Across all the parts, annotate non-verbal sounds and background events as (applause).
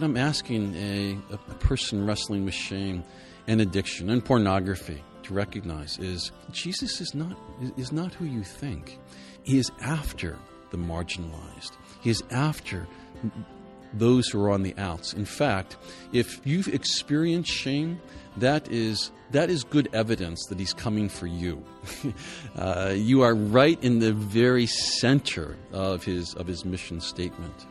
what I'm asking a, a, person wrestling with shame and addiction and pornography to recognize is Jesus is not is not who you think. He is after the marginalized. He is after those who are on the outs. In fact, if you've experienced shame, that is that is good evidence that he's coming for you. (laughs) uh, you are right in the very center of his of his mission statement.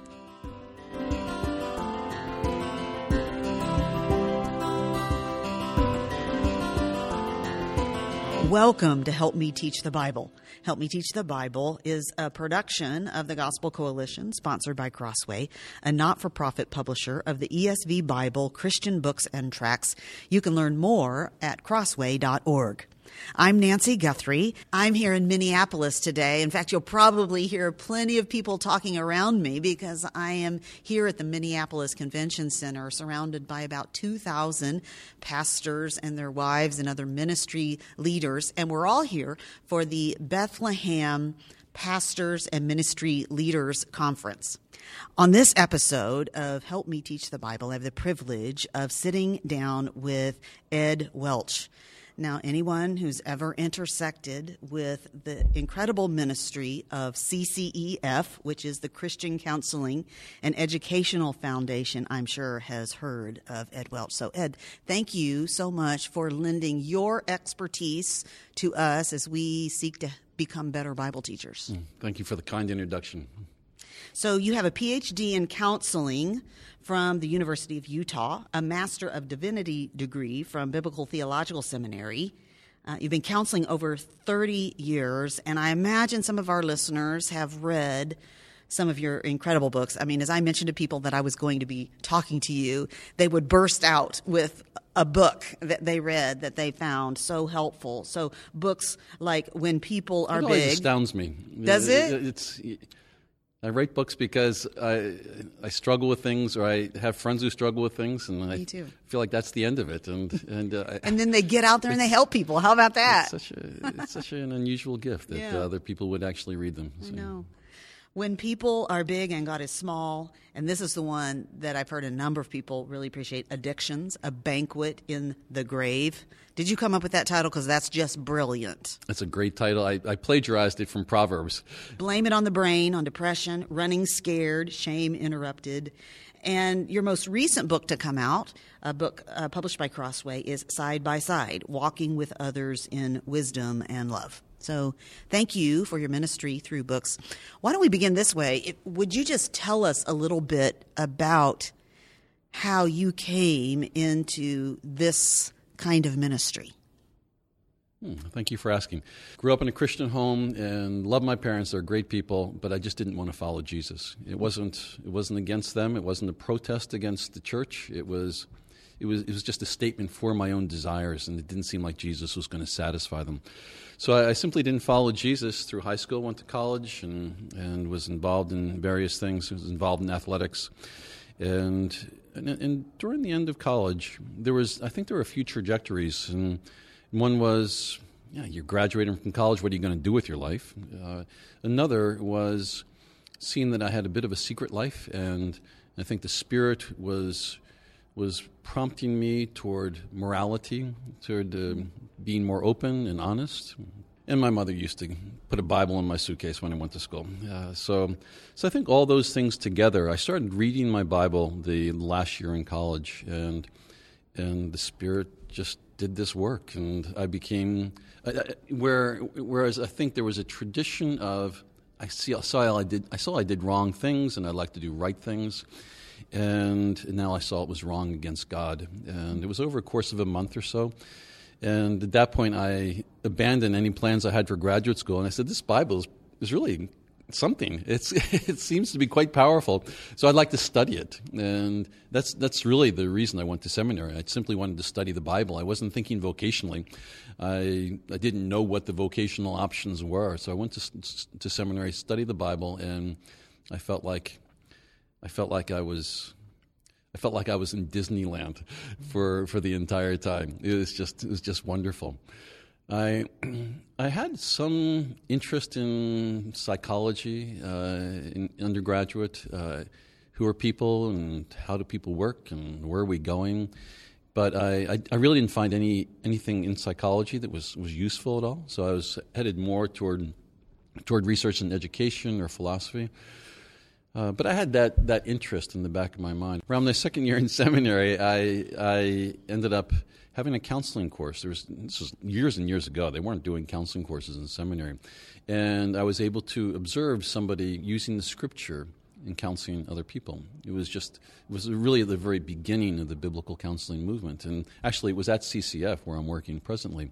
Welcome to Help Me Teach the Bible. Help Me Teach the Bible is a production of the Gospel Coalition, sponsored by Crossway, a not for profit publisher of the ESV Bible, Christian books, and tracts. You can learn more at crossway.org. I'm Nancy Guthrie. I'm here in Minneapolis today. In fact, you'll probably hear plenty of people talking around me because I am here at the Minneapolis Convention Center surrounded by about 2,000 pastors and their wives and other ministry leaders. And we're all here for the Bethlehem Pastors and Ministry Leaders Conference. On this episode of Help Me Teach the Bible, I have the privilege of sitting down with Ed Welch. Now, anyone who's ever intersected with the incredible ministry of CCEF, which is the Christian Counseling and Educational Foundation, I'm sure has heard of Ed Welch. So, Ed, thank you so much for lending your expertise to us as we seek to become better Bible teachers. Mm, thank you for the kind introduction. So, you have a PhD in counseling from the University of Utah, a Master of Divinity degree from Biblical Theological Seminary. Uh, you've been counseling over 30 years, and I imagine some of our listeners have read some of your incredible books. I mean, as I mentioned to people that I was going to be talking to you, they would burst out with a book that they read that they found so helpful. So books like When People Are it Big astounds me. Does it? It's I write books because I I struggle with things, or I have friends who struggle with things, and I too. feel like that's the end of it. And and uh, and then they get out there and they help people. How about that? It's such, a, it's such an unusual gift that Yeah. other people would actually read them. I know. When people are big and God is small, and this is the one that I've heard a number of people really appreciate Addictions, A Banquet in the Grave. Did you come up with that title? Because that's just brilliant. That's a great title. I, I plagiarized it from Proverbs. Blame it on the brain, on depression, running scared, shame interrupted. And your most recent book to come out, a book uh, published by Crossway, is Side by Side Walking with Others in Wisdom and Love. So thank you for your ministry through books. Why don't we begin this way? Would you just tell us a little bit about how you came into this kind of ministry? Hmm, thank you for asking. Grew up in a Christian home and loved my parents. They're great people, but I just didn't want to follow Jesus. It wasn't. It wasn't against them. It wasn't a protest against the church. It was. It was. It was just a statement for my own desires, and it didn't seem like Jesus was going to satisfy them. So I, I simply didn't follow Jesus through high school. Went to college and and was involved in various things. Was involved in athletics, and and, and during the end of college, there was. I think there were a few trajectories and. One was, yeah, you're graduating from college. What are you going to do with your life? Uh, another was seeing that I had a bit of a secret life, and I think the Spirit was was prompting me toward morality, toward uh, being more open and honest. And my mother used to put a Bible in my suitcase when I went to school. Uh, so, so I think all those things together. I started reading my Bible the last year in college, and and the Spirit just did this work, and I became I- where. Whereas I think there was a tradition of I see I saw I did I saw I did wrong things, and I'd like to do right things, and now I saw it was wrong against God, and it was over a course of a month or so. And at that point, I abandoned any plans I had for graduate school, and I said, "This Bible is, is really something. It's (laughs) it seems to be quite powerful. So I'd like to study it, and that's that's really the reason I went to seminary. I simply wanted to study the Bible. I wasn't thinking vocationally. I I didn't know what the vocational options were, so I went to to seminary, studied the Bible, and I felt like I felt like I was. I felt like I was in Disneyland for, for the entire time. It was just it was just wonderful. I (clears throat) I had some interest in psychology uh, in undergraduate. Uh, who are people and how do people work and where are we going. But I, I, I really didn't find any anything in psychology that was, was useful at all. So I was headed more toward toward research and education or philosophy. Uh, but I had that, that interest in the back of my mind. Around my second year in (laughs) seminary, I, I ended up having a counseling course. There was, this was years and years ago. They weren't doing counseling courses in seminary. And I was able to observe somebody using the scripture in counseling other people. It was just, it was really the very beginning of the biblical counseling movement. And actually, it was at CCEF where I'm working presently.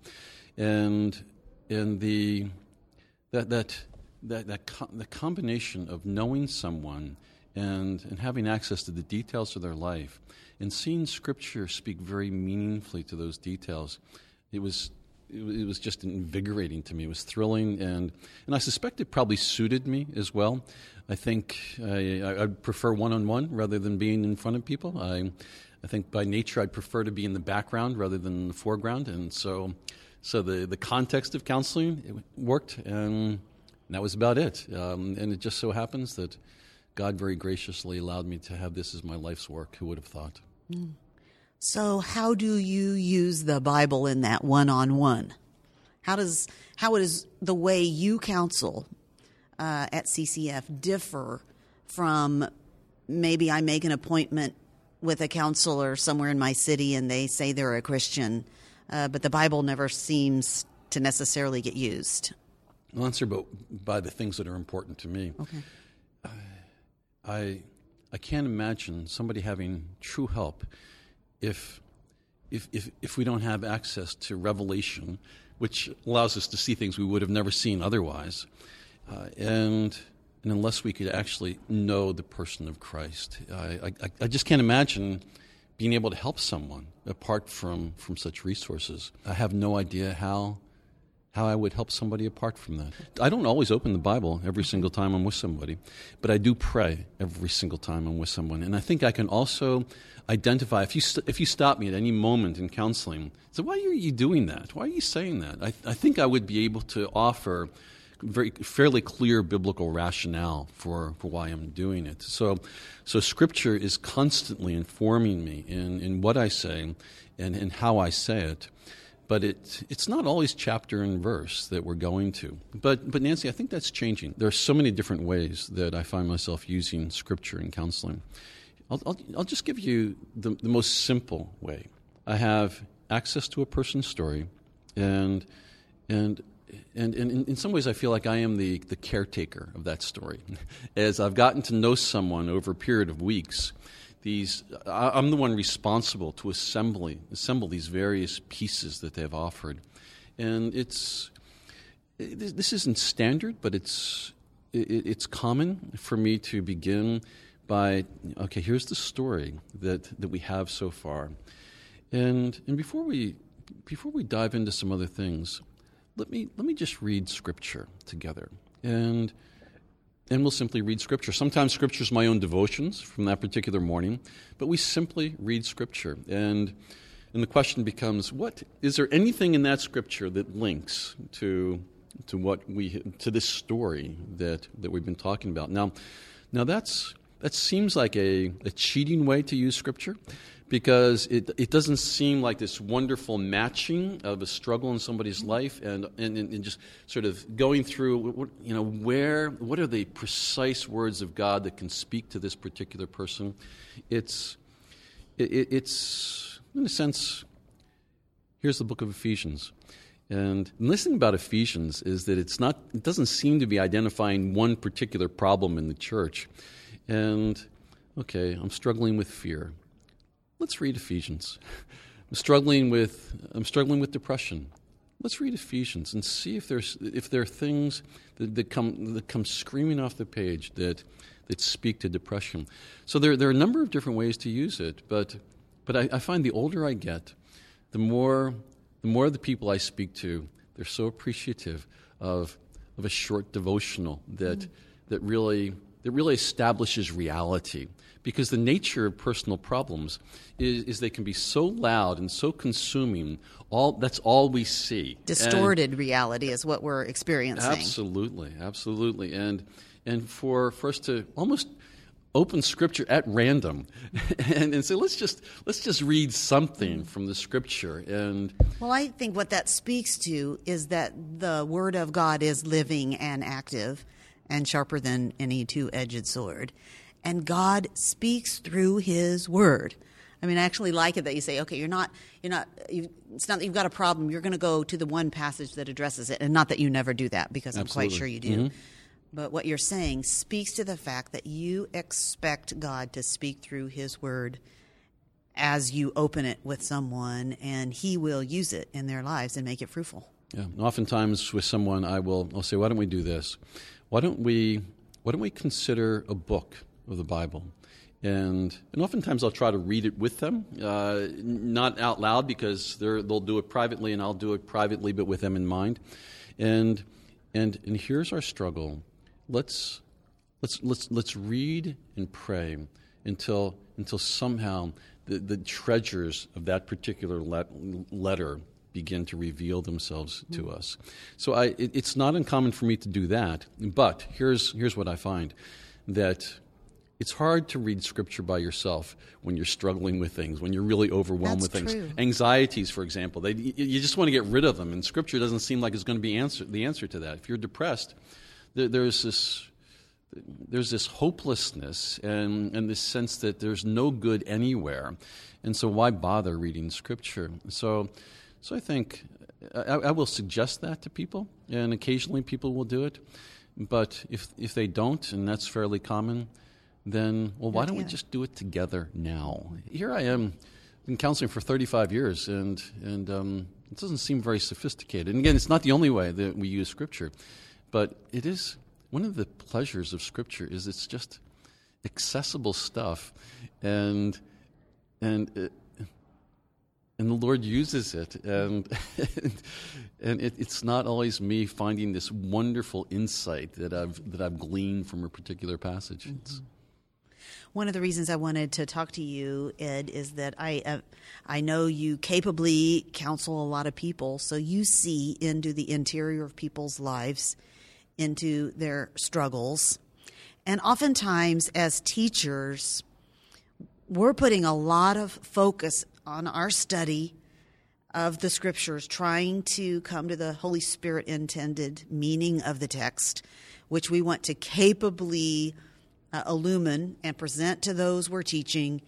And, and the, that, that, that, that co- the combination of knowing someone and, and having access to the details of their life and seeing Scripture speak very meaningfully to those details, it was, it was just invigorating to me. It was thrilling, and, and I suspect it probably suited me as well. I think I, I prefer one on one rather than being in front of people. I, I think by nature I'd prefer to be in the background rather than the foreground, and so so the, the context of counseling worked, and that was about it. Um, and it just so happens that God very graciously allowed me to have this as my life's work. Who would have thought? Mm. So, how do you use the Bible in that one on one? How does how does the way you counsel uh, at CCEF differ from maybe I make an appointment with a counselor somewhere in my city and they say they're a Christian, uh, but the Bible never seems to necessarily get used? I'll answer by, by the things that are important to me. Okay. I, I can't imagine somebody having true help if, if, if, if we don't have access to revelation, which allows us to see things we would have never seen otherwise, uh, and, and unless we could actually know the person of Christ. I, I, I just can't imagine being able to help someone apart from, from such resources. I have no idea how how I would help somebody apart from that. I don't always open the Bible every mm-hmm. single time I'm with somebody, but I do pray every single time I'm with someone. And I think I can also identify if you st- if you stop me at any moment in counseling, so why are you doing that? Why are you saying that? I, I think I would be able to offer very fairly clear biblical rationale for, for why I'm doing it. So, so Scripture is constantly informing me in, in what I say and, and how I say it but it, it's not always chapter and verse that we're going to. But, but Nancy, I think that's changing. There are so many different ways that I find myself using scripture in counseling. I'll, I'll, I'll just give you the, the most simple way. I have access to a person's story, and, and, and, in some ways, I feel like I am the, the caretaker of that story. (laughs) As I've gotten to know someone over a period of weeks, these i'm the one responsible to assembly assemble these various pieces that they've offered. And it's this isn't standard but it's it's common for me to begin by okay here's the story that that we have so far. And and before we before we dive into some other things let me let me just read scripture together. And and we'll simply read Scripture. Sometimes Scripture is my own devotions from that particular morning, but we simply read Scripture. And, and the question becomes what is there anything in that Scripture that links to, to, what we, to this story that, that we've been talking about? Now, now that's, that seems like a, a cheating way to use Scripture because it, it doesn't seem like this wonderful matching of a struggle in somebody's mm-hmm. life and, and, and just sort of going through, you know, where, what are the precise words of God that can speak to this particular person. It's, it, it's in a sense, here's the book of Ephesians. And listening about Ephesians is that it's not, it doesn't seem to be identifying one particular problem in the church. And, okay, I'm struggling with fear. Let's read Ephesians. (laughs) I'm struggling with I'm struggling with depression. Let's read Ephesians and see if there's if there are things that, that come that come screaming off the page that that speak to depression. So there there are a number of different ways to use it, but but I, I find the older I get, the more the more the people I speak to, they're so appreciative of of a short devotional that mm. that really that really establishes reality. Because the nature of personal problems is, is, they can be so loud and so consuming all that's all we see. Distorted and reality is what we're experiencing. Absolutely absolutely. And and for, for us to almost open scripture at random (laughs) and, and say let's just let's just read something from the scripture and well i think what that speaks to is that the word of god is living and active and sharper than any two-edged sword. And god speaks through his word. I mean i actually like it that you say okay you're not you're not it's not that you've got a problem. You're going to go to the one passage that addresses it and not that you never do that because i'm quite sure you do. Mm-hmm. But what you're saying speaks to the fact that you expect God to speak through His Word as you open it with someone, and He will use it in their lives and make it fruitful. Yeah, oftentimes with someone, I will I'll say, "Why don't we do this? Why don't we Why don't we consider a book of the Bible?" And, and oftentimes I'll try to read it with them, uh, not out loud because they'll do it privately and I'll do it privately, but with them in mind. And, and, and here's our struggle let's let's let's let's read and pray until until somehow the, the treasures of that particular let, letter begin to reveal themselves to mm. us. So I, it, it's not uncommon for me to do that. But here's here's what I find that it's hard to read scripture by yourself when you're struggling with things, when you're really overwhelmed That's with things. True. Anxieties, for example, they, you just want to get rid of them, and scripture doesn't seem like it's going to be answer, the answer to that. If you're depressed, there, there's this there's this hopelessness and, and this sense that there's no good anywhere. And so, why bother reading Scripture? So, so I think I, I, will suggest that to people, and occasionally people will do it. But if, if they don't, and that's fairly common, then, well, why don't we just do it together now? Here I am, been counseling for 35 years, and, and um, it doesn't seem very sophisticated. And again, it's not the only way that we use Scripture. But it is one of the pleasures of Scripture is it's just accessible stuff, and and it, and the Lord uses it, and (laughs) and it, it's not always me finding this wonderful insight that I've that I've gleaned from a particular passage. Mm-hmm. One of the reasons I wanted to talk to you, Ed, is that I uh, I know you capably counsel a lot of people, so you see into the interior of people's lives into their struggles. And oftentimes, as teachers, we're putting a lot of focus on our study of the scriptures, trying to come to the Holy Spirit intended meaning of the text, which we want to capably uh, illumine and present to those we're teaching.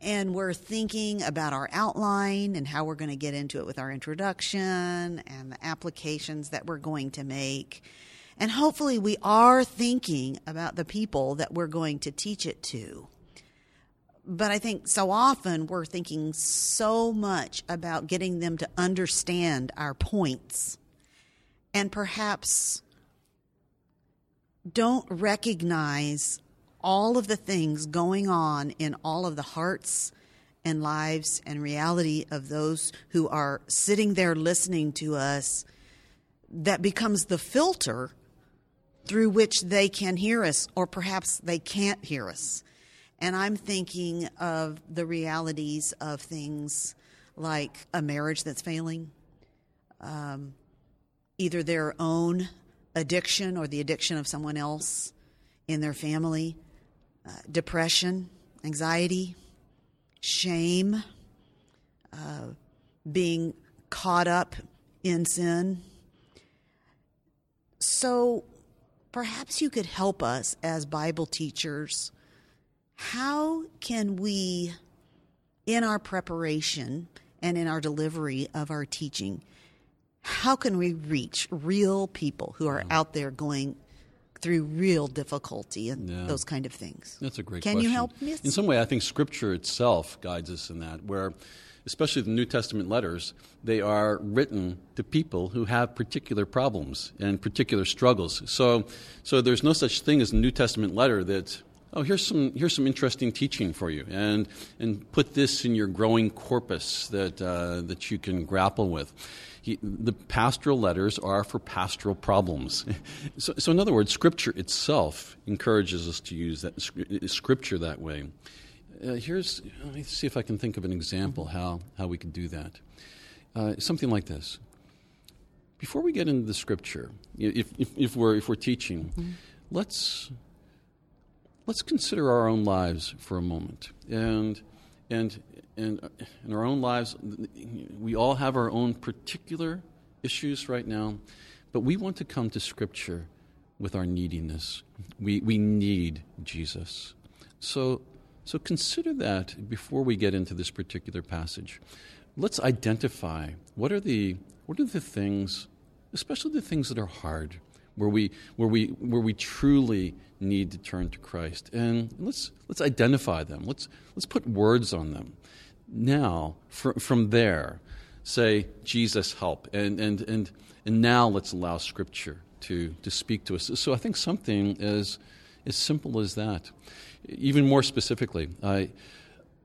And we're thinking about our outline and how we're going to get into it with our introduction and the applications that we're going to make. And hopefully, we are thinking about the people that we're going to teach it to. But I think so often we're thinking so much about getting them to understand our points and perhaps don't recognize all of the things going on in all of the hearts and lives and reality of those who are sitting there listening to us that becomes the filter through which they can hear us, or perhaps they can't hear us. And I'm thinking of the realities of things like a marriage that's failing, um, either their own addiction or the addiction of someone else in their family, uh, depression, anxiety, shame, uh, being caught up in sin. So perhaps you could help us as Bible teachers. How can we, in our preparation and in our delivery of our teaching, how can we reach real people who are out there going through real difficulty and yeah. those kind of things? That's a great Can question. you help me? In some way, I think Scripture itself guides us in that, where especially the New Testament letters, they are written to people who have particular problems and particular struggles. So, so there's no such thing as a New Testament letter that, oh, here's some, here's some interesting teaching for you, and, and put this in your growing corpus that, uh, that you can grapple with. He, the pastoral letters are for pastoral problems. (laughs) so, so, in other words, Scripture itself encourages us to use that Scripture that way. Uh, here's, let me see if I can think of an example how, how we could do that. Uh, something like this. Before we get into the scripture, if, if, if we're, if we're teaching, mm-hmm. let's, let's consider our own lives for a moment. And, and, and in our own lives, we all have our own particular issues right now, but we want to come to Scripture with our neediness. We, we need Jesus. So, so consider that before we get into this particular passage. Let's identify what are the, what are the things, especially the things that are hard, where we, where we, where we truly need to turn to Christ. And let's, let's identify them. Let's, let's put words on them. Now, fr- from there, say, Jesus, help. And, and, and, and now let's allow Scripture to, to speak to us. So I think something as, as simple as that. Even more specifically, I,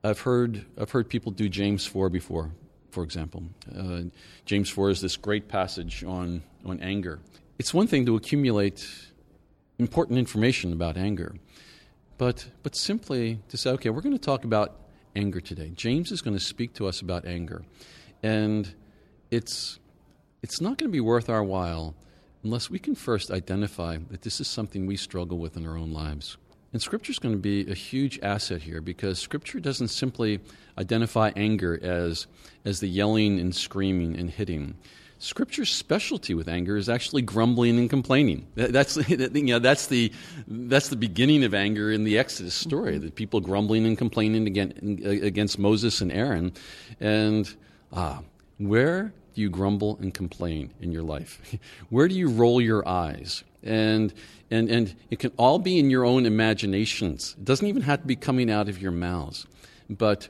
I've, heard, I've heard people do James 4 before, for example. Uh, James 4 is this great passage on, on anger. It's one thing to accumulate important information about anger, but, but simply to say, okay, we're going to talk about anger today. James is going to speak to us about anger. And it's, it's not going to be worth our while unless we can first identify that this is something we struggle with in our own lives. And Scripture is going to be a huge asset here because Scripture doesn't simply identify anger as, as the yelling and screaming and hitting. Scripture's specialty with anger is actually grumbling and complaining. That's, (laughs) you know, that's, the, that's the beginning of anger in the Exodus story, mm-hmm. the people grumbling and complaining against Moses and Aaron. And ah, where do you grumble and complain in your life? (laughs) Where do you roll your eyes? And, and, and it can all be in your own imaginations. It doesn't even have to be coming out of your mouths. But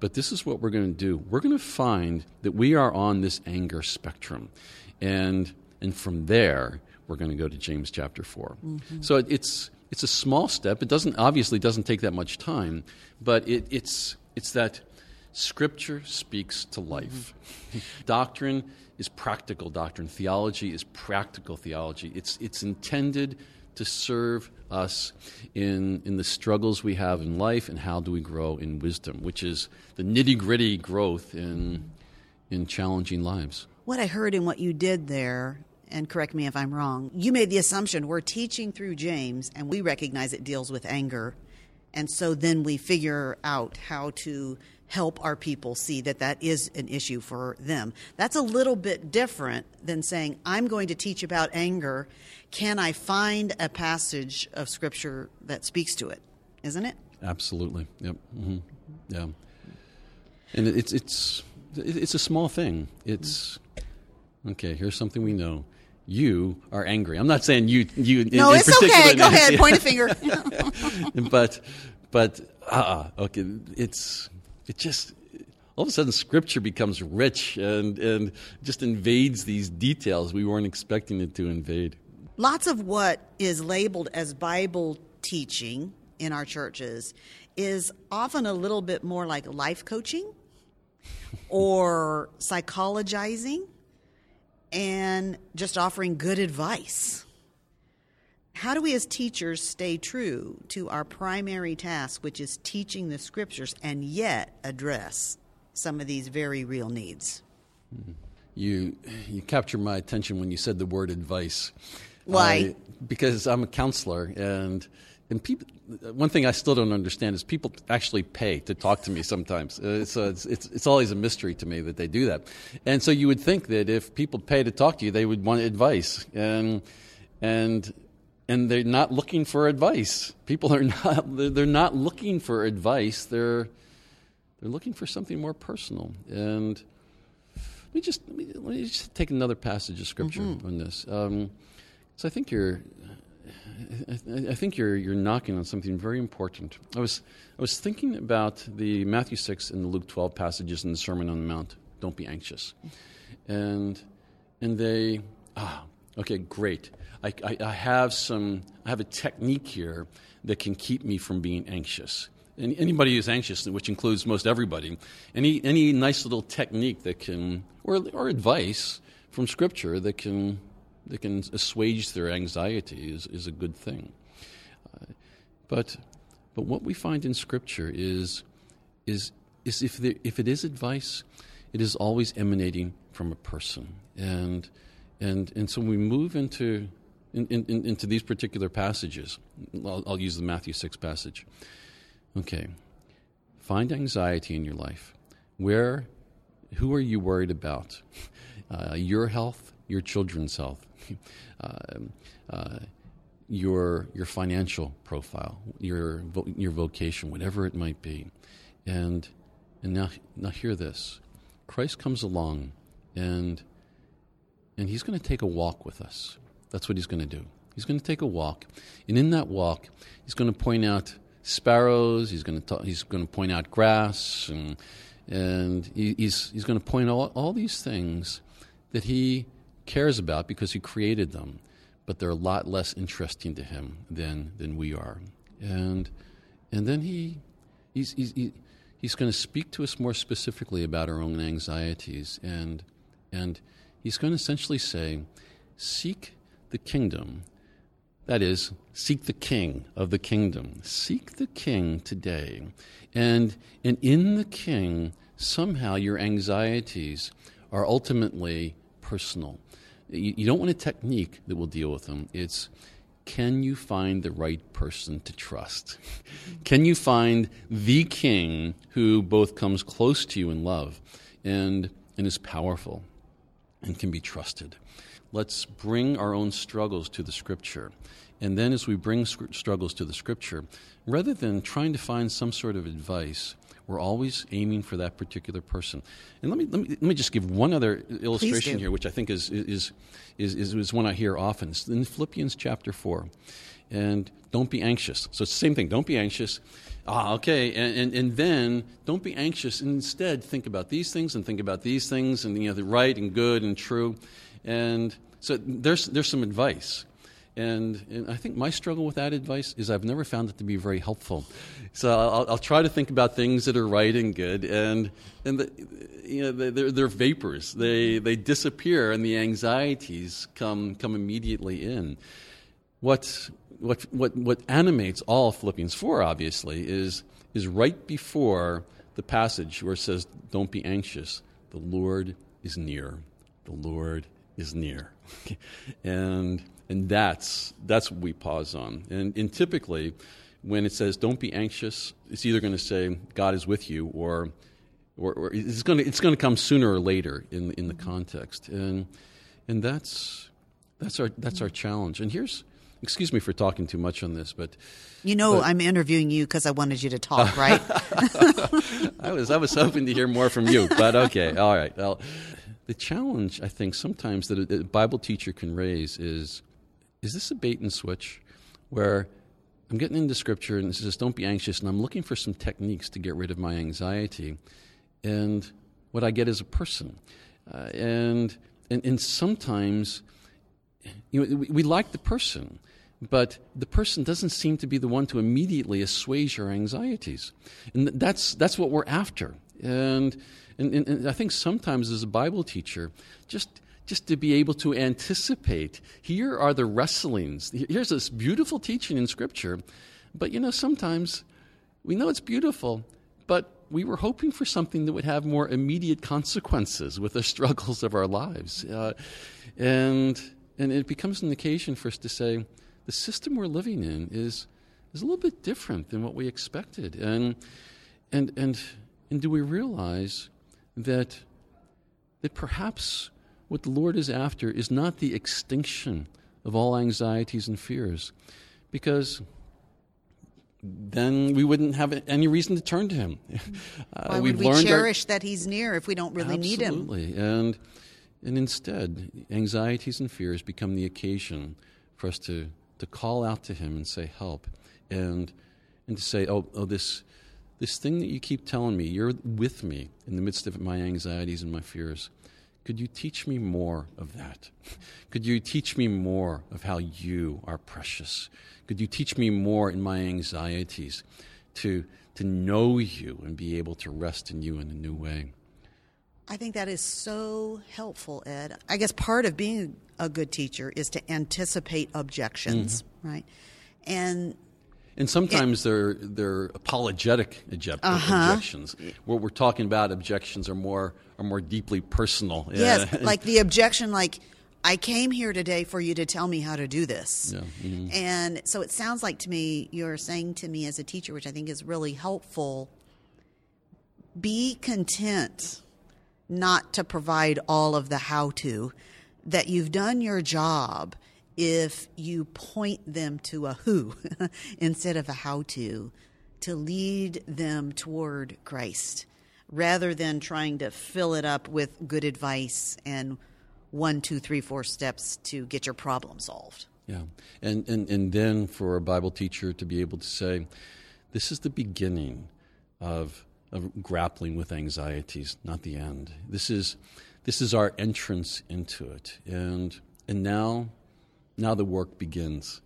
but this is what we're going to do. We're going to find that we are on this anger spectrum. And, and from there, we're going to go to James chapter 4. Mm-hmm. So it, it's, it's a small step. It doesn't, obviously doesn't take that much time, but it, it's, it's that Scripture speaks to life. Mm-hmm. (laughs) doctrine is practical doctrine. Theology is practical theology. It's, it's intended to serve us in, in the struggles we have in life and how do we grow in wisdom, which is the nitty gritty growth in, in challenging lives. What I heard in what you did there, and correct me if I'm wrong, you made the assumption we're teaching through James and we recognize it deals with anger. And so then we figure out how to help our people see that that is an issue for them. That's a little bit different than saying, I'm going to teach about anger. Can I find a passage of Scripture that speaks to it? Isn't it? Absolutely. Yep. Mm-hmm. Yeah. And it's, it's, it's a small thing. It's, okay, here's something we know. You are angry. I'm not saying you. You. No, in, it's okay. Go (laughs) ahead. Point a finger. (laughs) but, but, uh, okay. It's it just all of a sudden scripture becomes rich and, and just invades these details we weren't expecting it to invade. Lots of what is labeled as Bible teaching in our churches is often a little bit more like life coaching (laughs) or psychologizing and just offering good advice. How do we as teachers stay true to our primary task, which is teaching the scriptures, and yet address some of these very real needs? You, you captured my attention when you said the word advice. Why? because I'm a counselor, and and people. One thing I still don't understand is people actually pay to talk to me sometimes. Uh, so it's, it's, it's always a mystery to me that they do that. And so you would think that if people pay to talk to you, they would want advice. And and and they're not looking for advice. People are (laughs) not they're not looking for advice. They're they're looking for something more personal. And let me just let me, let me just take another passage of scripture mm-hmm. on this. Um, so I think you're I, I think you're you're knocking on something very important. I was I was thinking about the Matthew six and the Luke twelve passages in the Sermon on the Mount. Don't be anxious, and and they ah okay great I, I, I, have some, I have a technique here that can keep me from being anxious. And anybody who's anxious, which includes most everybody, any, any nice little technique that can, or, or advice from Scripture that can, that can assuage their anxiety is, is a good thing. Uh, but, but what we find in Scripture is, is, is if, there, if it is advice, it is always emanating from a person. And, and, and so we move into in, in, into these particular passages. I'll, I'll use the Matthew 6 passage. Okay. Find anxiety in your life. Where, who are you worried about? (laughs) Uh, your health, your children's health, uh, (laughs) uh, your your financial profile, your your vocation, whatever it might be, and and now now hear this: Christ comes along, and and he's going to take a walk with us. That's what he's going to do. He's going to take a walk, and in that walk, he's going to point out sparrows. He's going to he's going to point out grass, and and he, he's he's going to point all all these things that he cares about because he created them, but they're a lot less interesting to him than than we are. And and then he he's he's he, he's going to speak to us more specifically about our own anxieties and and he's going to essentially say, seek the kingdom. That is, seek the king of the kingdom. Seek the king today. And, and in the king, somehow your anxieties are ultimately personal. You, you don't want a technique that will deal with them. It's can you find the right person to trust? (laughs) can you find the king who both comes close to you in love and, and is powerful and can be trusted? Let's bring our own struggles to the scripture. And then, as we bring struggles to the scripture, rather than trying to find some sort of advice, we're always aiming for that particular person. And let me, let me, let me just give one other illustration here, which I think is, is, is, is, is one I hear often. It's in Philippians chapter 4. And don't be anxious. So it's the same thing. Don't be anxious. Ah, okay. And, and, and then don't be anxious. Instead, think about these things and think about these things and, you know, the right and good and true. And so there's, there's some advice. And, and, I think my struggle with that advice is I've never found it to be very helpful. So I'll, I'll try to think about things that are right and good, and, and the, you know, they're, they're vapors. They, they disappear, and the anxieties come, come immediately in. What, what, what, what animates all Philippians 4, obviously, is, is right before the passage where it says, Don't be anxious, the Lord is near. The Lord is near. (laughs) and and that's, that's what we pause on. And, and typically, when it says, don't be anxious, it's either going to say, God is with you, or, or, or it's, going to, it's going to come sooner or later in, in the context. And, and that's, that's, our, that's our challenge. And here's, excuse me for talking too much on this, but you know but, I'm interviewing you because I wanted you to talk, right? (laughs) I was I was hoping to hear more from you, but okay, all right. Well, the challenge I think sometimes that a, a Bible teacher can raise is is this a bait and switch where I'm getting into scripture and it says, don't be anxious, and I'm looking for some techniques to get rid of my anxiety. And what I get is a person. Uh, and, and, and sometimes, you know, we, we like the person, but the person doesn't seem to be the one to immediately assuage our anxieties. And that's, that's what we're after. And, and, and I think sometimes as a Bible teacher, just just to be able to anticipate. Here are the wrestlings. Here's this beautiful teaching in Scripture. But you know, sometimes we know it's beautiful, but we were hoping for something that would have more immediate consequences with the (laughs) struggles of our lives. Uh, and, and it becomes an occasion for us to say, the system we're living in is, is a little bit different than what we expected. And, and, and, and do we realize that, that perhaps what the Lord is after is not the extinction of all anxieties and fears, because then we wouldn't have any reason to turn to Him. (laughs) Uh, Why would we cherish our... that He's near if we don't really Absolutely. need Him? Absolutely, and and instead, anxieties and fears become the occasion for us to to call out to Him and say, "Help," and and to say, "Oh, oh, this." This thing that you keep telling me, you're with me in the midst of my anxieties and my fears. Could you teach me more of that? (laughs) Could you teach me more of how you are precious? Could you teach me more in my anxieties to, to know you and be able to rest in you in a new way? I think that is so helpful, Ed. I guess part of being a good teacher is to anticipate objections, mm-hmm. right? And and sometimes it, they're they're apologetic object- uh-huh. objections. What we're talking about objections are more are more deeply personal. Yes, (laughs) like the objection, like I came here today for you to tell me how to do this. Yeah. mhm. And so it sounds like to me you're saying to me as a teacher, which I think is really helpful be content not to provide all of the how to, that you've done your job if you point them to a who (laughs) instead of a how to, to lead them toward Christ rather than trying to fill it up with good advice and one, two, three, four steps to get your problem solved. Yeah. And, and, and then for a Bible teacher to be able to say, this is the beginning of, of grappling with anxieties, not the end. This is, this is our entrance into it. And, and now, now the work begins.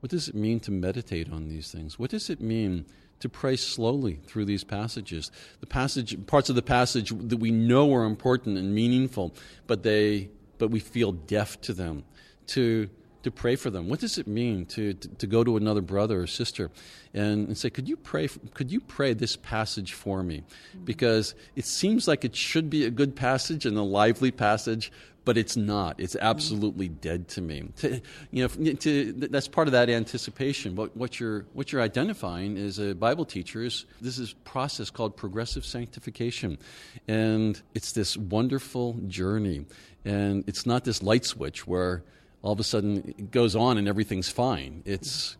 What does it mean to meditate on these things? What does it mean to pray slowly through these passages? The passage, parts of the passage that we know are important and meaningful, but they, but we feel deaf to them. To to pray for them. What does it mean to, to, to go to another brother or sister and, and, say, could you pray, could you pray this passage for me? Because it seems like it should be a good passage and a lively passage, but it's not. It's absolutely dead to me. To, you know, to, that's part of that anticipation. What you're, what you're identifying is a Bible teacher is this is process called progressive sanctification. And it's this wonderful journey. And it's not this light switch where all of a sudden it goes on and everything's fine. It's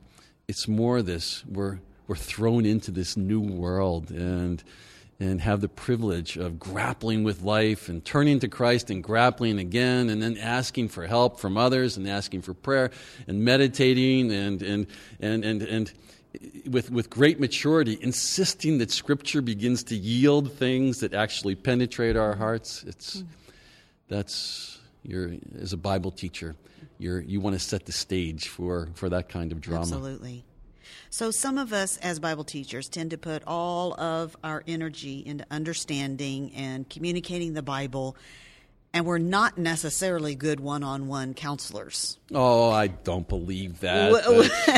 it's more this we're we're thrown into this new world and and have the privilege of grappling with life and turning to Christ and grappling again and then asking for help from others and asking for prayer and meditating and and and and, and with, with great maturity, insisting that Scripture begins to yield things that actually penetrate our hearts. It's, that's, you're, as a Bible teacher, you're, you want to set the stage for, for that kind of drama. Absolutely. So, some of us as Bible teachers tend to put all of our energy into understanding and communicating the Bible, and we're not necessarily good one on one counselors. Oh, I don't believe that.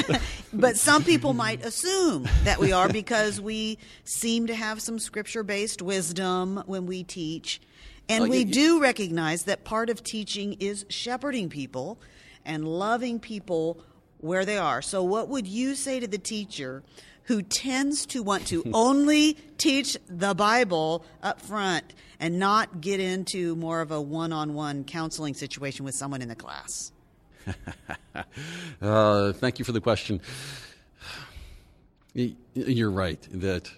but. (laughs) but some people might assume that we are because we seem to have some scripture based wisdom when we teach. And Oh, we you- do recognize that part of teaching is shepherding people and loving people where they are. So, what would you say to the teacher who tends to want to (laughs) only teach the Bible up front and not get into more of a one on one counseling situation with someone in the class? (laughs) Uh, thank you for the question. (sighs) You're right that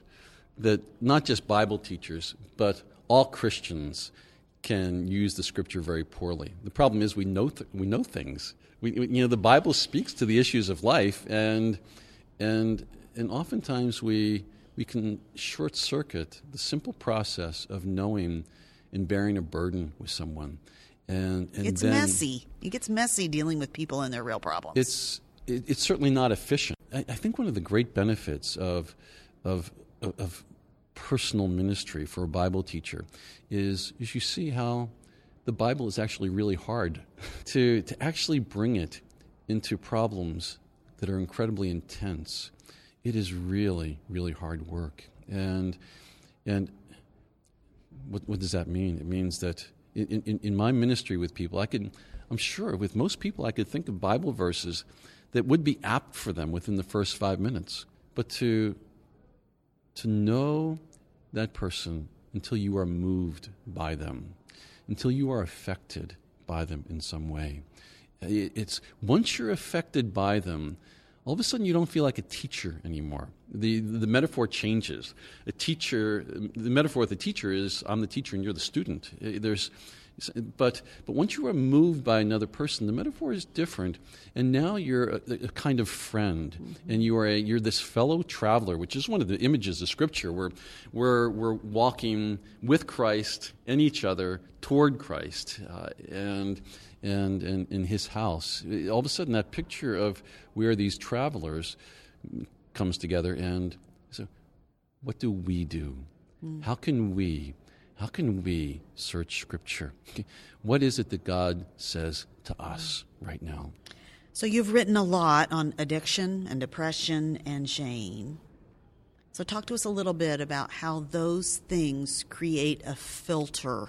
that not just Bible teachers, but all Christians can use the Scripture very poorly. The problem is we know th- we know things. We, you know the Bible speaks to the issues of life, and and and oftentimes we we can short circuit the simple process of knowing and bearing a burden with someone. And, and It's then, messy. It gets messy dealing with people and their real problems. it's it, it's certainly not efficient. I, I think one of the great benefits of of of, of personal ministry for a Bible teacher is is you see how the Bible is actually really hard (laughs) to to actually bring it into problems that are incredibly intense. It is really really hard work, and and what, what does that mean? It means that in, in, in my ministry with people, I could, I'm sure with most people, I could think of Bible verses that would be apt for them within the first five minutes. But to, to know that person until you are moved by them, until you are affected by them in some way. It's once you're affected by them, all of a sudden you don't feel like a teacher anymore. The, the metaphor changes. A teacher, the metaphor of the teacher is I'm the teacher and you're the student. There's, but, but once you are moved by another person, the metaphor is different. And now you're a, a kind of friend. And you are a, you're this fellow traveler, which is one of the images of Scripture. We're, we're, we're walking with Christ and each other toward Christ. Uh, and and, and in his house. All of a sudden, that picture of we are these travelers comes together, and so what do we do? How can we? How can we search Scripture? (laughs) What is it that God says to us right now? So you've written a lot on addiction and depression and shame. So talk to us a little bit about how those things create a filter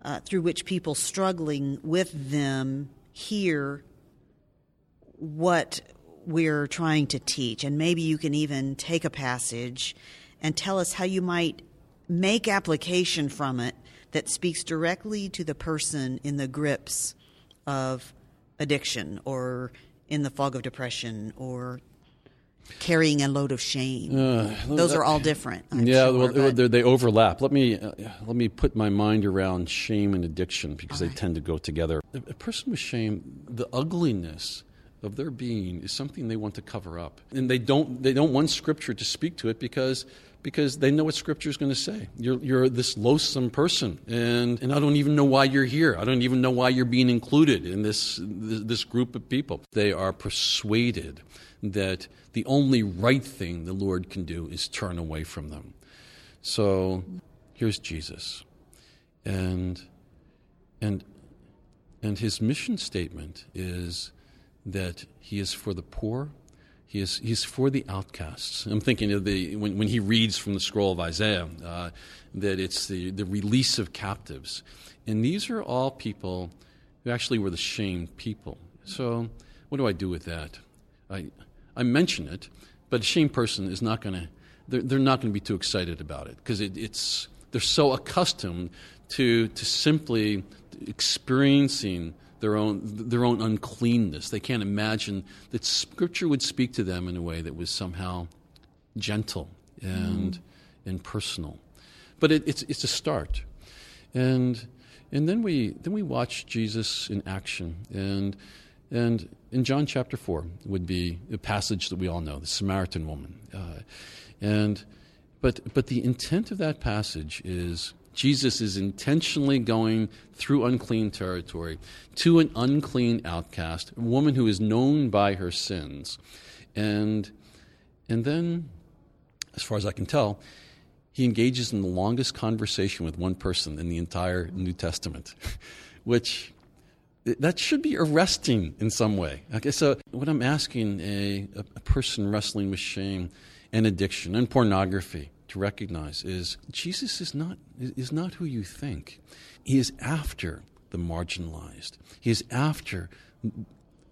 uh, through which people struggling with them hear what we're trying to teach. And maybe you can even take a passage and tell us how you might make application from it that speaks directly to the person in the grips of addiction or in the fog of depression or carrying a load of shame. Uh, Those that, are all different. I'm yeah, sure, well, they overlap. Let me uh, let me put my mind around shame and addiction because right. they tend to go together. A person with shame, the ugliness of their being is something they want to cover up, and they don't they don't want Scripture to speak to it because because they know what Scripture is going to say. You're, you're this loathsome person, and, and I don't even know why you're here. I don't even know why you're being included in this, this group of people. They are persuaded that the only right thing the Lord can do is turn away from them. So here's Jesus. And, and, and his mission statement is that he is for the poor, is, he's for the outcasts. I'm thinking of the, when, when he reads from the scroll of Isaiah, uh, that it's the, the release of captives. And these are all people who actually were the shamed people. So, what do I do with that? I, I mention it, but a shamed person is not going to, they're, they're not going to be too excited about it because it, it's, they're so accustomed to, to simply experiencing their own, their own uncleanness. They can't imagine that Scripture would speak to them in a way that was somehow gentle and, mm. and personal. But it, it's, it's a start. And, and then, we, then we watch Jesus in action. And, and in John chapter 4 would be a passage that we all know, the Samaritan woman. Uh, and, but, but the intent of that passage is Jesus is intentionally going through unclean territory to an unclean outcast, a woman who is known by her sins. And, and then, as far as I can tell, he engages in the longest conversation with one person in the entire New Testament, (laughs) which that should be arresting in some way. Okay, so what I'm asking a, a person wrestling with shame and addiction and pornography to recognize is Jesus is not, is not who you think. He is after the marginalized, He is after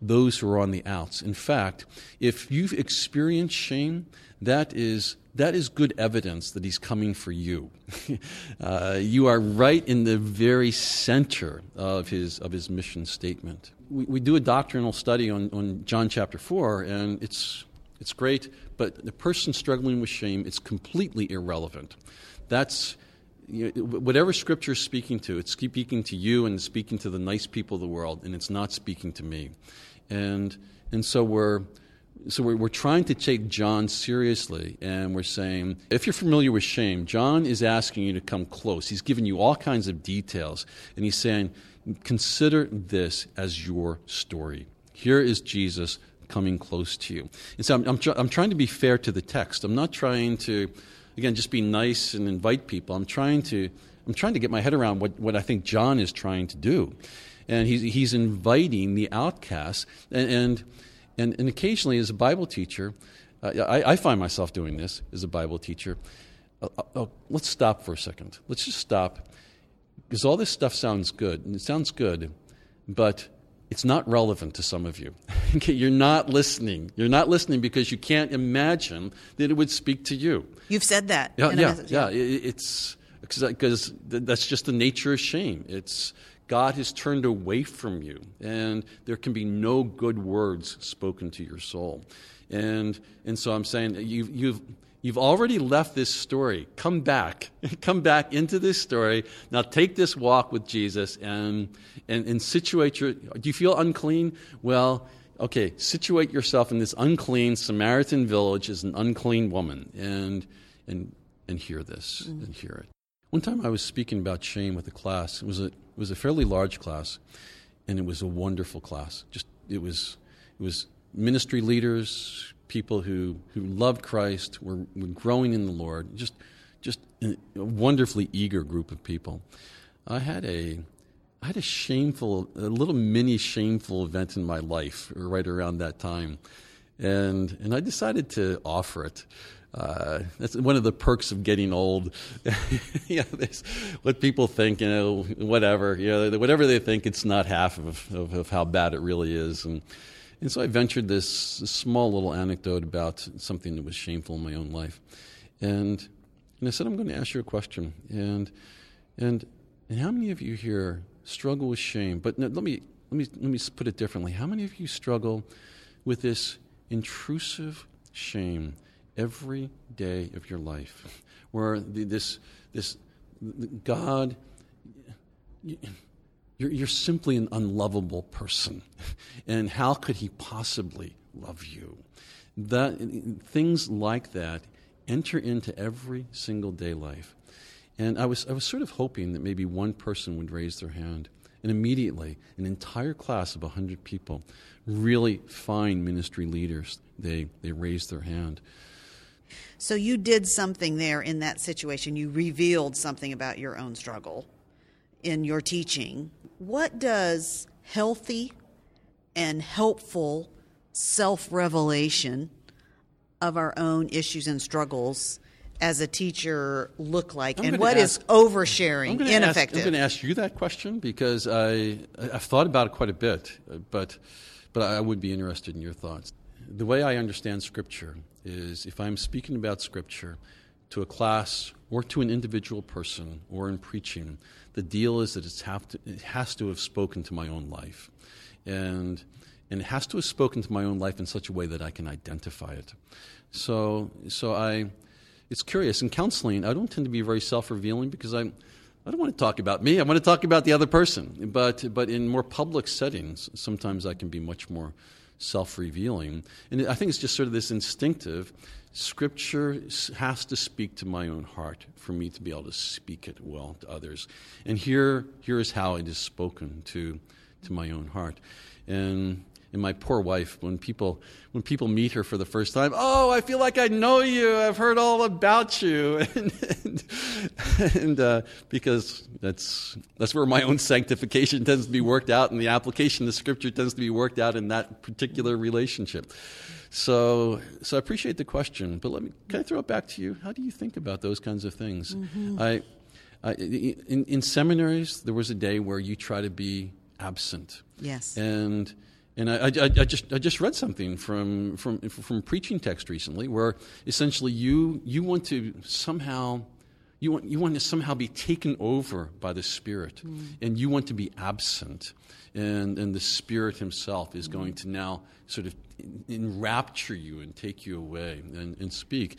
those who are on the outs. In fact, if you've experienced shame, that is, that is good evidence that He's coming for you. (laughs) uh, you are right in the very center of His, of his mission statement. We, we do a doctrinal study on, on John chapter 4, and it's it's great, but the person struggling with shame, it's completely irrelevant. That's you know, whatever scripture is speaking to, it's speaking to you and speaking to the nice people of the world, and it's not speaking to me. And, and so we're, so we're, we're trying to take John seriously, and we're saying, if you're familiar with shame, John is asking you to come close. He's giving you all kinds of details, and he's saying, consider this as your story. Here is Jesus coming close to you. And so I'm, I'm, tr- I'm trying to be fair to the text. I'm not trying to, again, just be nice and invite people. I'm trying to, I'm trying to get my head around what, what I think John is trying to do. And he's, he's inviting the outcasts. And, and, and, and occasionally, as a Bible teacher, uh, I, I, find myself doing this as a Bible teacher. Uh, uh, let's stop for a second. Let's just stop. Because all this stuff sounds good, and it sounds good, but it's not relevant to some of you. (laughs) You're not listening. You're not listening because you can't imagine that it would speak to you. You've said that. Yeah, yeah, yeah. It's because that's just the nature of shame. It's God has turned away from you, and there can be no good words spoken to your soul. And and so I'm saying you've you've You've already left this story. Come back. (laughs) Come back into this story. Now take this walk with Jesus and, and, and situate your. Do you feel unclean? Well, okay, situate yourself in this unclean Samaritan village as an unclean woman and, and, and hear this mm. and hear it. One time I was speaking about shame with a class. It was a, it was a fairly large class, and it was a wonderful class. Just it was, it was ministry leaders, people who, who loved Christ, were, were growing in the Lord, just, just a wonderfully eager group of people. I had a, I had a shameful, a little mini shameful event in my life right around that time. And, and I decided to offer it. uh, that's one of the perks of getting old. (laughs) know, what people think, you know, whatever, you know, whatever they think, it's not half of, of, of how bad it really is. And, and so I ventured this, small little anecdote about something that was shameful in my own life. And, and I said, I'm going to ask you a question. And, and, and how many of you here struggle with shame? But no, let, me, let, me, let me put it differently. How many of you struggle with this intrusive shame every day of your life, where the, this, this God, you're, you're simply an unlovable person. And how could he possibly love you? That, things like that enter into every single day life. And I was, I was sort of hoping that maybe one person would raise their hand. And immediately, an entire class of 100 people, really fine ministry leaders, they, they raised their hand. So you did something there in that situation. You revealed something about your own struggle in your teaching. What does healthy and helpful self revelation of our own issues and struggles as a teacher look like, I'm and what ask, is oversharing I'm ineffective? Ask, I'm going to ask you that question because I I've thought about it quite a bit, but but I would be interested in your thoughts. The way I understand Scripture is if I'm speaking about Scripture to a class or to an individual person or in preaching, the deal is that to, it has to have spoken to my own life. And, and it has to have spoken to my own life in such a way that I can identify it. So, so I, it's curious. In counseling, I don't tend to be very self revealing because I'm, I don't want to talk about me. I want to talk about the other person. But, but in more public settings, sometimes I can be much more self revealing. And I think it's just sort of this instinctive Scripture has to speak to my own heart for me to be able to speak it well to others. And here, here is how it is spoken to, to my own heart. And and my poor wife when people when people meet her for the first time oh i feel like i know you i've heard all about you and, (laughs) and, and uh, because that's that's where my own sanctification tends to be worked out and the application of scripture tends to be worked out in that particular relationship so so i appreciate the question but let me can i throw it back to you? How do you think about those kinds of things? Mm-hmm. I, I in, in seminaries there was a day where you try to be absent. Yes. And and I, I, I, just I just read something from from from preaching text recently where essentially you you want to somehow you want you want to somehow be taken over by the Spirit, mm. and you want to be absent, and and the Spirit Himself is going to now sort of enrapture you and take you away and, and speak,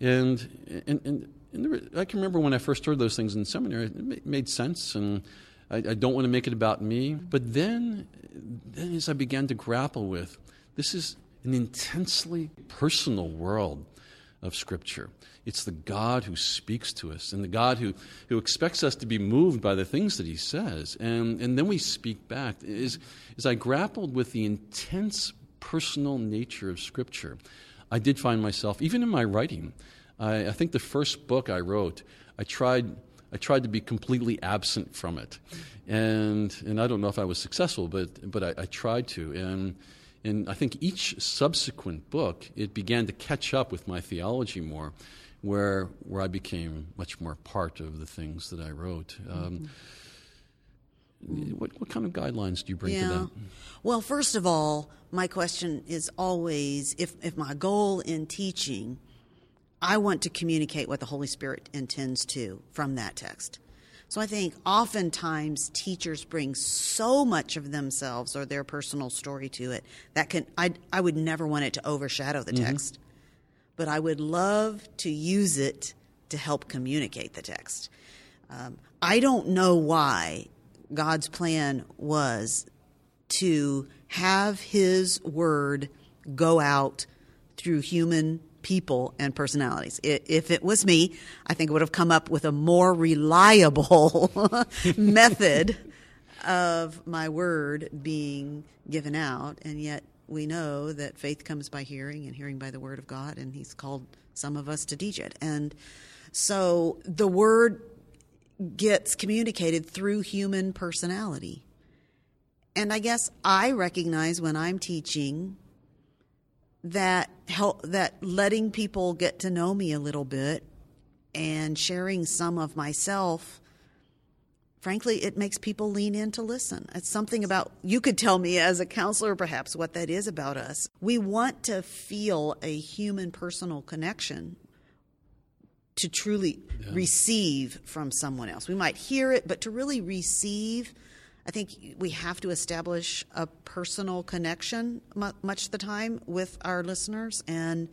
and and and. and I can remember when I first heard those things in seminary, it made sense, and I, I don't want to make it about me. But then, then as I began to grapple with, this is an intensely personal world of Scripture. It's the God who speaks to us and the God who, who expects us to be moved by the things that He says. And, and then we speak back. As, as I grappled with the intense personal nature of Scripture, I did find myself, even in my writing, I, I think the first book I wrote, I tried I tried to be completely absent from it. And, and I don't know if I was successful, but, but I, I tried to. And, and I think each subsequent book, it began to catch up with my theology more, where, where I became much more part of the things that I wrote. Um, mm-hmm. what, what kind of guidelines do you bring yeah. to that? Well, first of all, my question is always if, if my goal in teaching I want to communicate what the Holy Spirit intends to from that text. So I think oftentimes teachers bring so much of themselves or their personal story to it that can I I would never want it to overshadow the mm-hmm. text. But I would love to use it to help communicate the text. Um, I don't know why God's plan was to have His word go out through human people and personalities. If it was me, I think it would have come up with a more reliable (laughs) method of my word being given out. And yet we know that faith comes by hearing and hearing by the word of God, and He's called some of us to teach it. And so the word gets communicated through human personality. And I guess I recognize when I'm teaching that help that letting people get to know me a little bit and sharing some of myself frankly it makes people lean in to listen. It's something about you could tell me as a counselor perhaps what that is about us. We want to feel a human personal connection to truly yeah. receive from someone else. We might hear it but to really receive I think we have to establish a personal connection much of the time with our listeners, and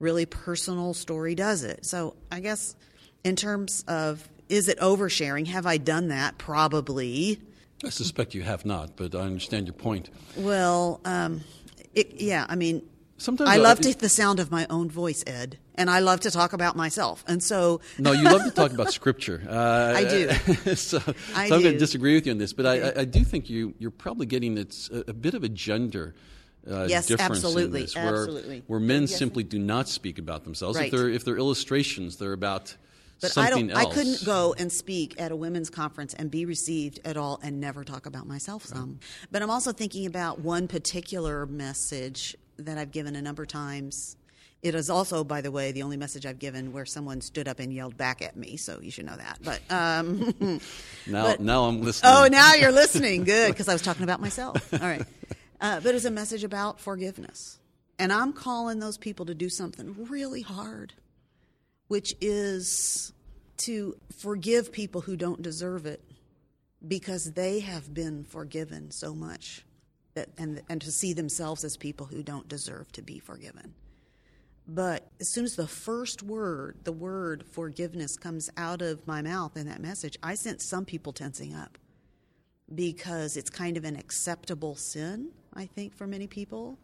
really personal story does it. So I guess in terms of is it oversharing? Have I done that? Probably. I suspect you have not, but I understand your point. Well, um, it, yeah, I mean, Sometimes I love to, the sound of my own voice, Ed, and I love to talk about myself. And so, no, you love to talk (laughs) about Scripture. Uh, I do. (laughs) so, I I'm going to disagree with you on this, but okay. I, I, do think you you're probably getting it's a, a bit of a gender. Uh, yes, difference absolutely, in this, where, absolutely. Where men yes. simply do not speak about themselves. Right. If they're if they're illustrations, they're about but something I don't. Else. I couldn't go and speak at a women's conference and be received at all and never talk about myself some. Right. But I'm also thinking about one particular message that I've given a number of times. It is also, by the way, the only message I've given where someone stood up and yelled back at me. So you should know that. But um, (laughs) now, but, now I'm listening. Oh, now you're listening. Good, because I was talking about myself. (laughs) All right, uh, but it's a message about forgiveness, and I'm calling those people to do something really hard, which is to forgive people who don't deserve it, because they have been forgiven so much and, and to see themselves as people who don't deserve to be forgiven. But as soon as the first word, the word forgiveness, comes out of my mouth in that message, I sense some people tensing up because it's kind of an acceptable sin, I think, for many people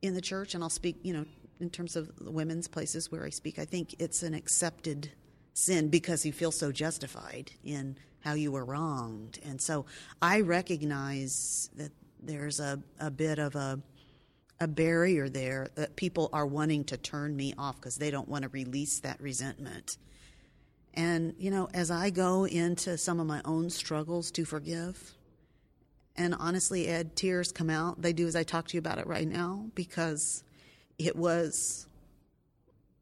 in the church. And I'll speak, you know, in terms of the women's places where I speak, I think it's an accepted sin because you feel so justified in how you were wronged. And so I recognize that there's a, a bit of a a barrier there that people are wanting to turn me off because they don't want to release that resentment. And, you know, as I go into some of my own struggles to forgive, and honestly, Ed, tears come out. They do as I talk to you about it right now because it was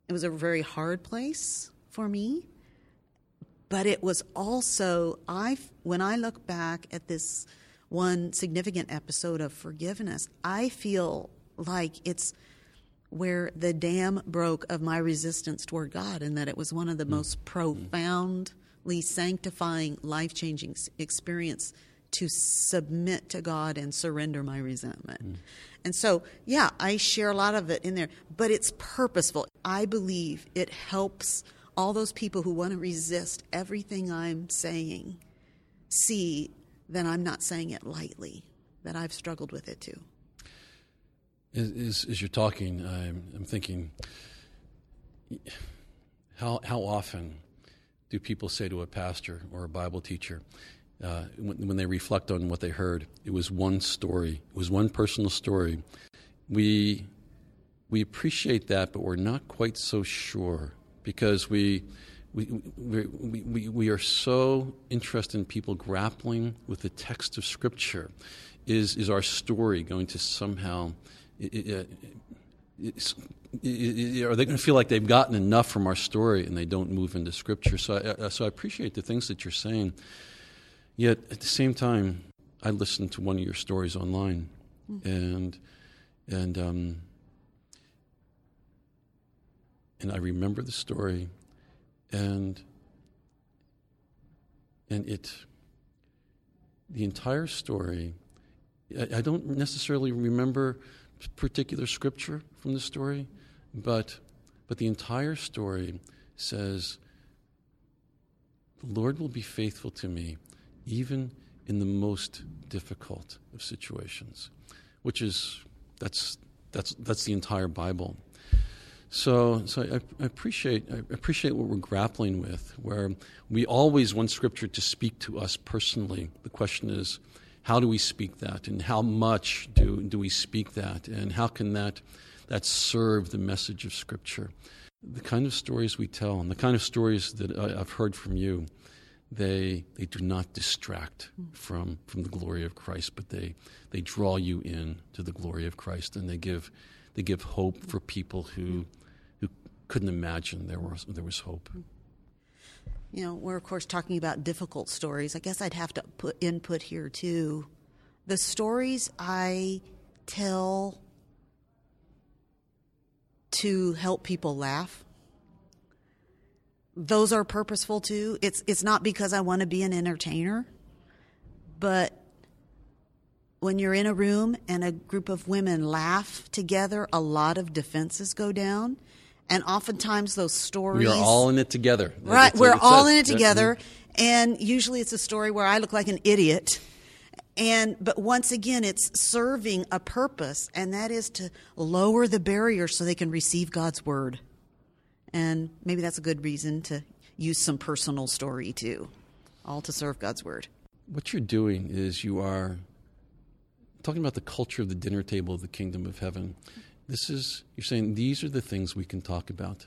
it was a very hard place for me. But it was also I when I look back at this one significant episode of forgiveness, I feel like it's where the dam broke of my resistance toward God, and that it was one of the mm. most profoundly sanctifying, life changing experience to submit to God and surrender my resentment. Mm. And so, yeah, I share a lot of it in there, but it's purposeful. I believe it helps all those people who want to resist everything I'm saying see then I'm not saying it lightly, that I've struggled with it too. As, as you're talking, I'm, I'm thinking, how, how often do people say to a pastor or a Bible teacher, uh, when, when, they reflect on what they heard, it was one story, it was one personal story. We, we appreciate that, but we're not quite so sure because we, we, we, we, we are so interested in people grappling with the text of Scripture. Is, is our story going to somehow, are they going to feel like they've gotten enough from our story and they don't move into Scripture? So I, so I appreciate the things that you're saying. Yet at the same time, I listened to one of your stories online, mm-hmm. and and um, and I remember the story, and and it the entire story I, I don't necessarily remember particular scripture from the story but but the entire story says the lord will be faithful to me even in the most difficult of situations which is that's that's that's the entire bible so, so I, I, appreciate I appreciate what we're grappling with, where we always want Scripture to speak to us personally. The question is, how do we speak that, and how much do do we speak that, and how can that that serve the message of Scripture? The kind of stories we tell, and the kind of stories that I, I've heard from you, they they do not distract from from the glory of Christ, but they they draw you in to the glory of Christ, and they give to give hope for people who couldn't imagine there was there was hope. You know, we're of course talking about difficult stories. I guess I'd have to put input here too. The stories I tell to help people laugh those are purposeful too. It's it's not because I want to be an entertainer, but when you're in a room and a group of women laugh together, a lot of defenses go down. And oftentimes those stories We are all in it together. Right, we're all says. in it together, and usually it's a story where I look like an idiot. And but once again, it's serving a purpose, and that is to lower the barrier so they can receive God's word. And maybe that's a good reason to use some personal story too, all to serve God's word. What you're doing is you are talking about the culture of the dinner table of the kingdom of heaven. This is, you're saying these are the things we can talk about.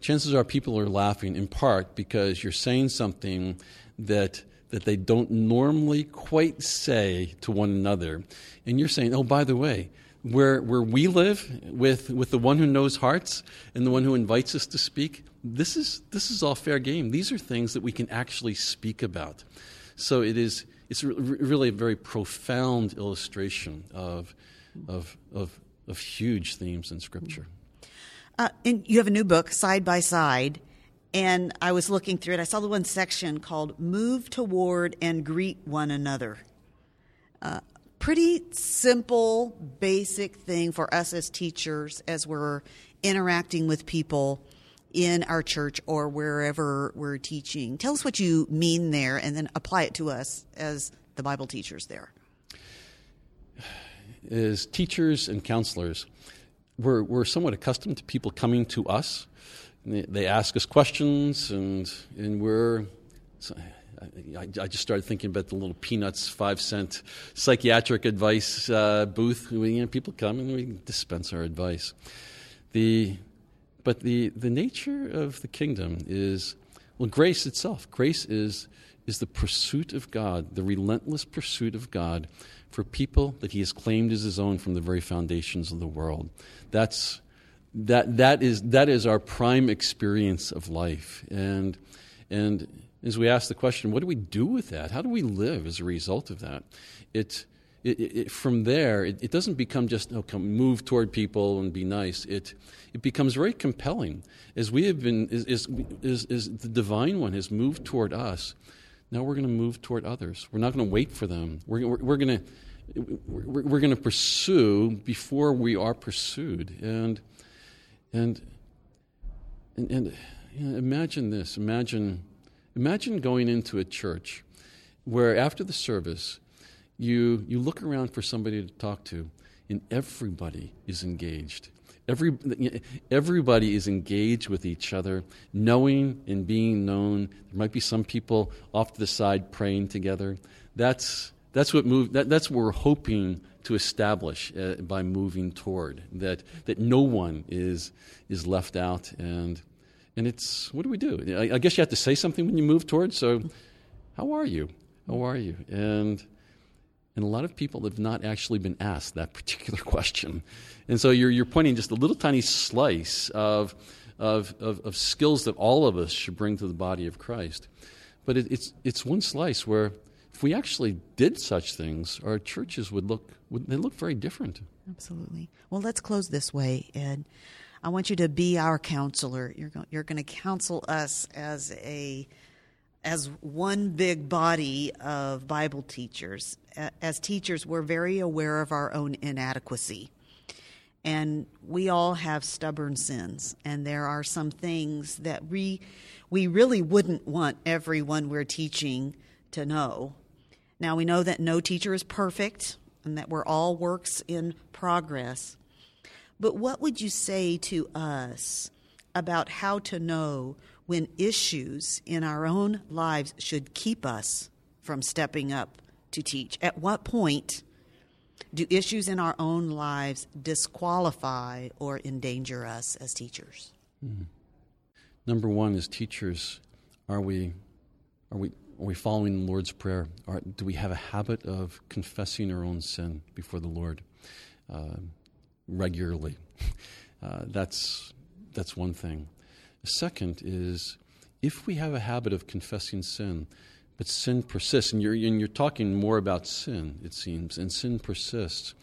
Chances are people are laughing in part because you're saying something that, that they don't normally quite say to one another. And you're saying, oh, by the way, where, where we live with, with the one who knows hearts and the one who invites us to speak, this is, this is all fair game. These are things that we can actually speak about. So it is, it's re- really a very profound illustration of, of, of, of huge themes in Scripture. Uh, and you have a new book, Side by Side, and I was looking through it. I saw the one section called "Move Toward and Greet One Another." Uh, pretty simple, basic thing for us as teachers as we're interacting with people in our church or wherever we're teaching. Tell us what you mean there, and then apply it to us as the Bible teachers there. As teachers and counselors, we're, we're somewhat accustomed to people coming to us. They, ask us questions, and, and we're. I, I, just started thinking about the little peanuts five cent psychiatric advice uh, booth. We, you know, people come and we dispense our advice. The, but the, the nature of the kingdom is well, grace itself. Grace is, is the pursuit of God, the relentless pursuit of God for people that He has claimed as His own from the very foundations of the world. That's, that, that, is, that is our prime experience of life. And, and as we ask the question, what do we do with that? How do we live as a result of that? It, it, it, from there, it, it, doesn't become just oh, come, move toward people and be nice. It, it becomes very compelling. As we have been, as, as, as, the divine one has moved toward us, now we're going to move toward others. We're not going to wait for them. We're, we're, we're going to we're, we're going to pursue before we are pursued. And and and, and you know, imagine this. Imagine imagine going into a church where after the service you you look around for somebody to talk to, and everybody is engaged. Every, everybody is engaged with each other, knowing and being known. There might be some people off to the side praying together. That's, that's, what move, that, that's what we're hoping to establish uh, by moving toward, that, that no one is, is left out. And, and it's, what do we do? I, I guess you have to say something when you move toward. So, how are you? How are you? And and a lot of people have not actually been asked that (laughs) particular question. And so you're, you're pointing just a little tiny slice of, of, of, of skills that all of us should bring to the body of Christ. But it, it's, it's one slice where if we actually did such things, our churches would look, would, they look very different. Absolutely. Well, let's close this way, Ed. I want you to be our counselor. You're, go- you're going to counsel us as a as one big body of Bible teachers. As teachers, we're very aware of our own inadequacy. And we all have stubborn sins. And there are some things that we, we really wouldn't want everyone we're teaching to know. Now, we know that no teacher is perfect and that we're all works in progress. But what would you say to us about how to know when issues in our own lives should keep us from stepping up to teach? At what point do issues in our own lives disqualify or endanger us as teachers? Mm-hmm. Number one, as teachers, are we, are we, are we following the Lord's Prayer? Are, do we have a habit of confessing our own sin before the Lord? Uh, regularly. (laughs) Uh, that's, that's one thing. The second is if we have a habit of confessing sin, but sin persists, and you're, and you're talking more about sin, it seems, and sin persists,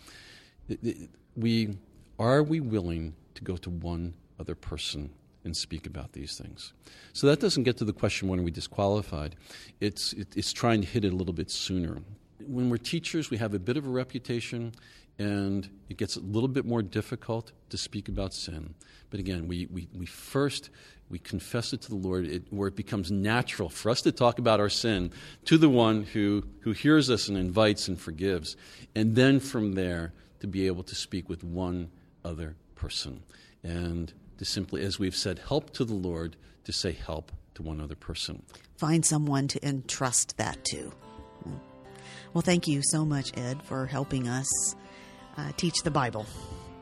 it, it, we, are we willing to go to one other person and speak about these things. So that doesn't get to the question when are we disqualified. It's, it, it's trying to hit it a little bit sooner. When we're teachers, we have a bit of a reputation, and it gets a little bit more difficult to speak about sin. But again, we, we, we first we confess it to the Lord, it, where it becomes natural for us to talk about our sin to the one who, who hears us and invites and forgives. And then from there, to be able to speak with one other person. And to simply, as we've said, help to the Lord, to say help to one other person. Find someone to entrust that to. Well, thank you so much, Ed, for helping us uh, teach the Bible.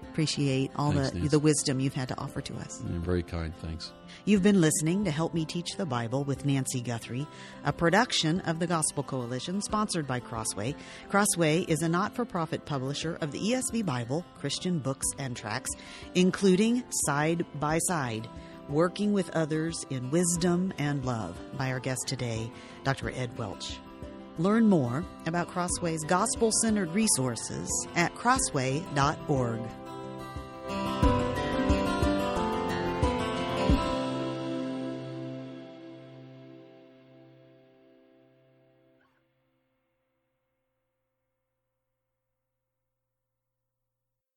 Appreciate all Thanks, the, Nancy. the wisdom you've had to offer to us. Very kind. Thanks. You've been listening to Help Me Teach the Bible with Nancy Guthrie, a production of the Gospel Coalition sponsored by Crossway. Crossway is a not for profit publisher of the ESV Bible, Christian books and tracts, including Side by Side Working with Others in Wisdom and Love by our guest today, Dr. Ed Welch. Learn more about Crossway's gospel centered resources at crossway.org.